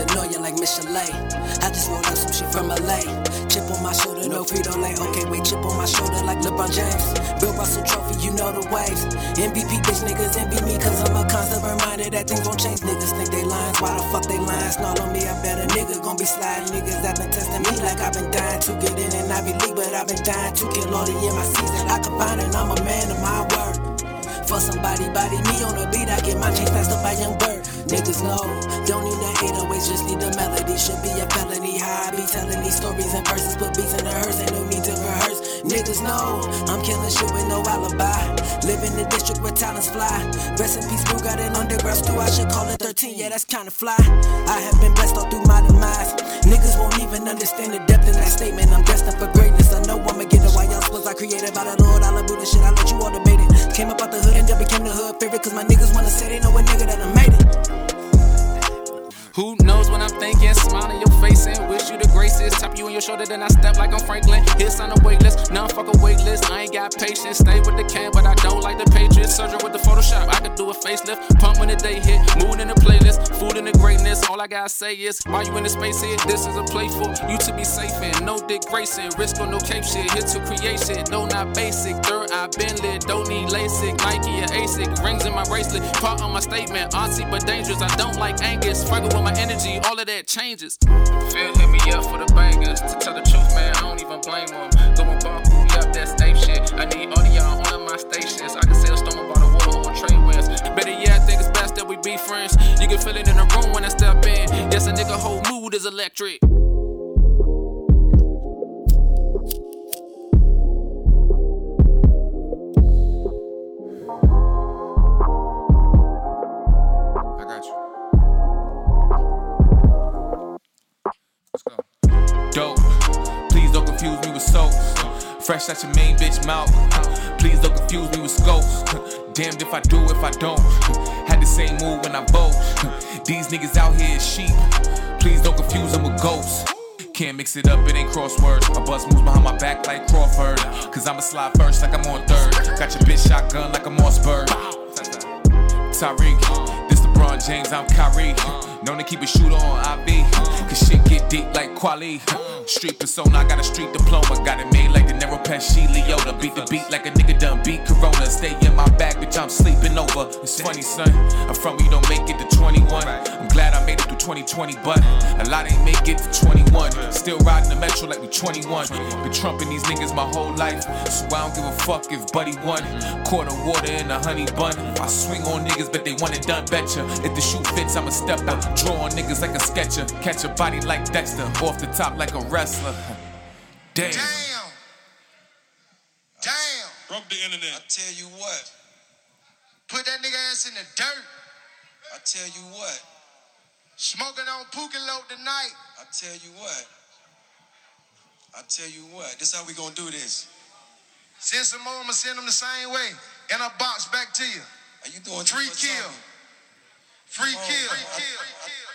annoying like Michelet. I just rolled up some shit from LA. Chip on my shoulder, no Frito Lay. Okay, wait, chip on my shoulder like LeBron James. Bill Russell Trophy, you know the waves. MVP bitch niggas envy me, cause I'm a constant reminder that things won't change. Niggas think they lines, why the fuck they lines? Snarl on me, I bet a nigga gon' be sliding. Niggas that been testing me like I've been dying to get in an Ivy League, but I've been dying to get Lordy in my season. I can find it, I'm a man of my word. Somebody body me on the beat, I get my chain snatched up by Young Bird. Niggas know, don't need the 808s, just need the melody. Should be a felony. How I be telling these stories and verses, put beats in the hearse, ain't no need to rehearse. Niggas know, I'm killing shit with no alibi. Live in the district where talents fly. Rest in peace, Blue got an underground stew, I should call it 13, yeah, that's kinda fly. I have been blessed all through my demise. Niggas won't even understand the depth in that statement. I'm destined for greatness, I know I'ma get it. Why else was I created by the Lord? I love Buddha shit, I let you all it. Came up out the hood and then became the hood favorite, cause my niggas wanna say they know a nigga that I made it. Who knows when I'm thinking? Smile in your face and wish you the graces. Tap you on your shoulder, then I step like I'm Franklin. Hits on the wait list, non fuck a wait list. I ain't got patience. Stay with the can, but I don't like the Patriots. Surgery with the Photoshop, I could do a facelift. Pump when the day hit, mood All I gotta say is, why you in the space here? This is a play for you to be safe in. No dick racing, risk on no cape shit. Here to create shit, no, not basic. Third eye been lit, don't need LASIK. Nike or ASIC, rings in my bracelet. Part on my statement, artsy but dangerous. I don't like Angus. Struggle with my energy, all of that changes. Phil hit me up for the bangers. To tell the truth, man, I don't even blame him. Going Baku, up that's ape shit. I need all of y'all on my stations. I can sell storm about the water or trade winds. Better yet, I think it's best that we be friends. You can feel it in the is electric. Dope. Please don't confuse me with soap. Fresh out your main bitch mouth. Please don't confuse me with scope. Damned if I do, if I don't. Had the same move when I vote. These niggas out here is sheep. Please don't confuse them with ghosts. Can't mix it up, it ain't crosswords. My bust moves behind my back like Crawford. Cause I'ma slide first like I'm on third. Got your bitch shotgun like a Mossberg. Tyreek. This LeBron James, I'm Kyrie. Known to keep a shooter on IV. Cause shit get deep like Quali. Street persona, I got a street diploma. Got it made like De Niro Pesci Liotta. Beat the beat like a nigga done beat Corona. Stay in my back, bitch, I'm sleeping over. It's funny, son. I'm from you don't make 2020, but a lot ain't make it to 21. Still riding the metro like we 21. Been trumping these niggas my whole life. So I don't give a fuck if Buddy won. Quarter water in a honey bun. I swing on niggas, but they want it done betcha. If the shoe fits, I'm a stepper. Draw on niggas like a sketcher. Catch a body like Dexter. Off the top like a wrestler. Damn. Damn. Damn. Broke the internet. I tell you what. Put that nigga ass in the dirt. I tell you what. Smoking on Load tonight. I tell you what. I tell you what. This how we gonna do this. Send some more, I'ma send them the same way. In a box back to you. Are you doing Free kill. Free kill. Free kill.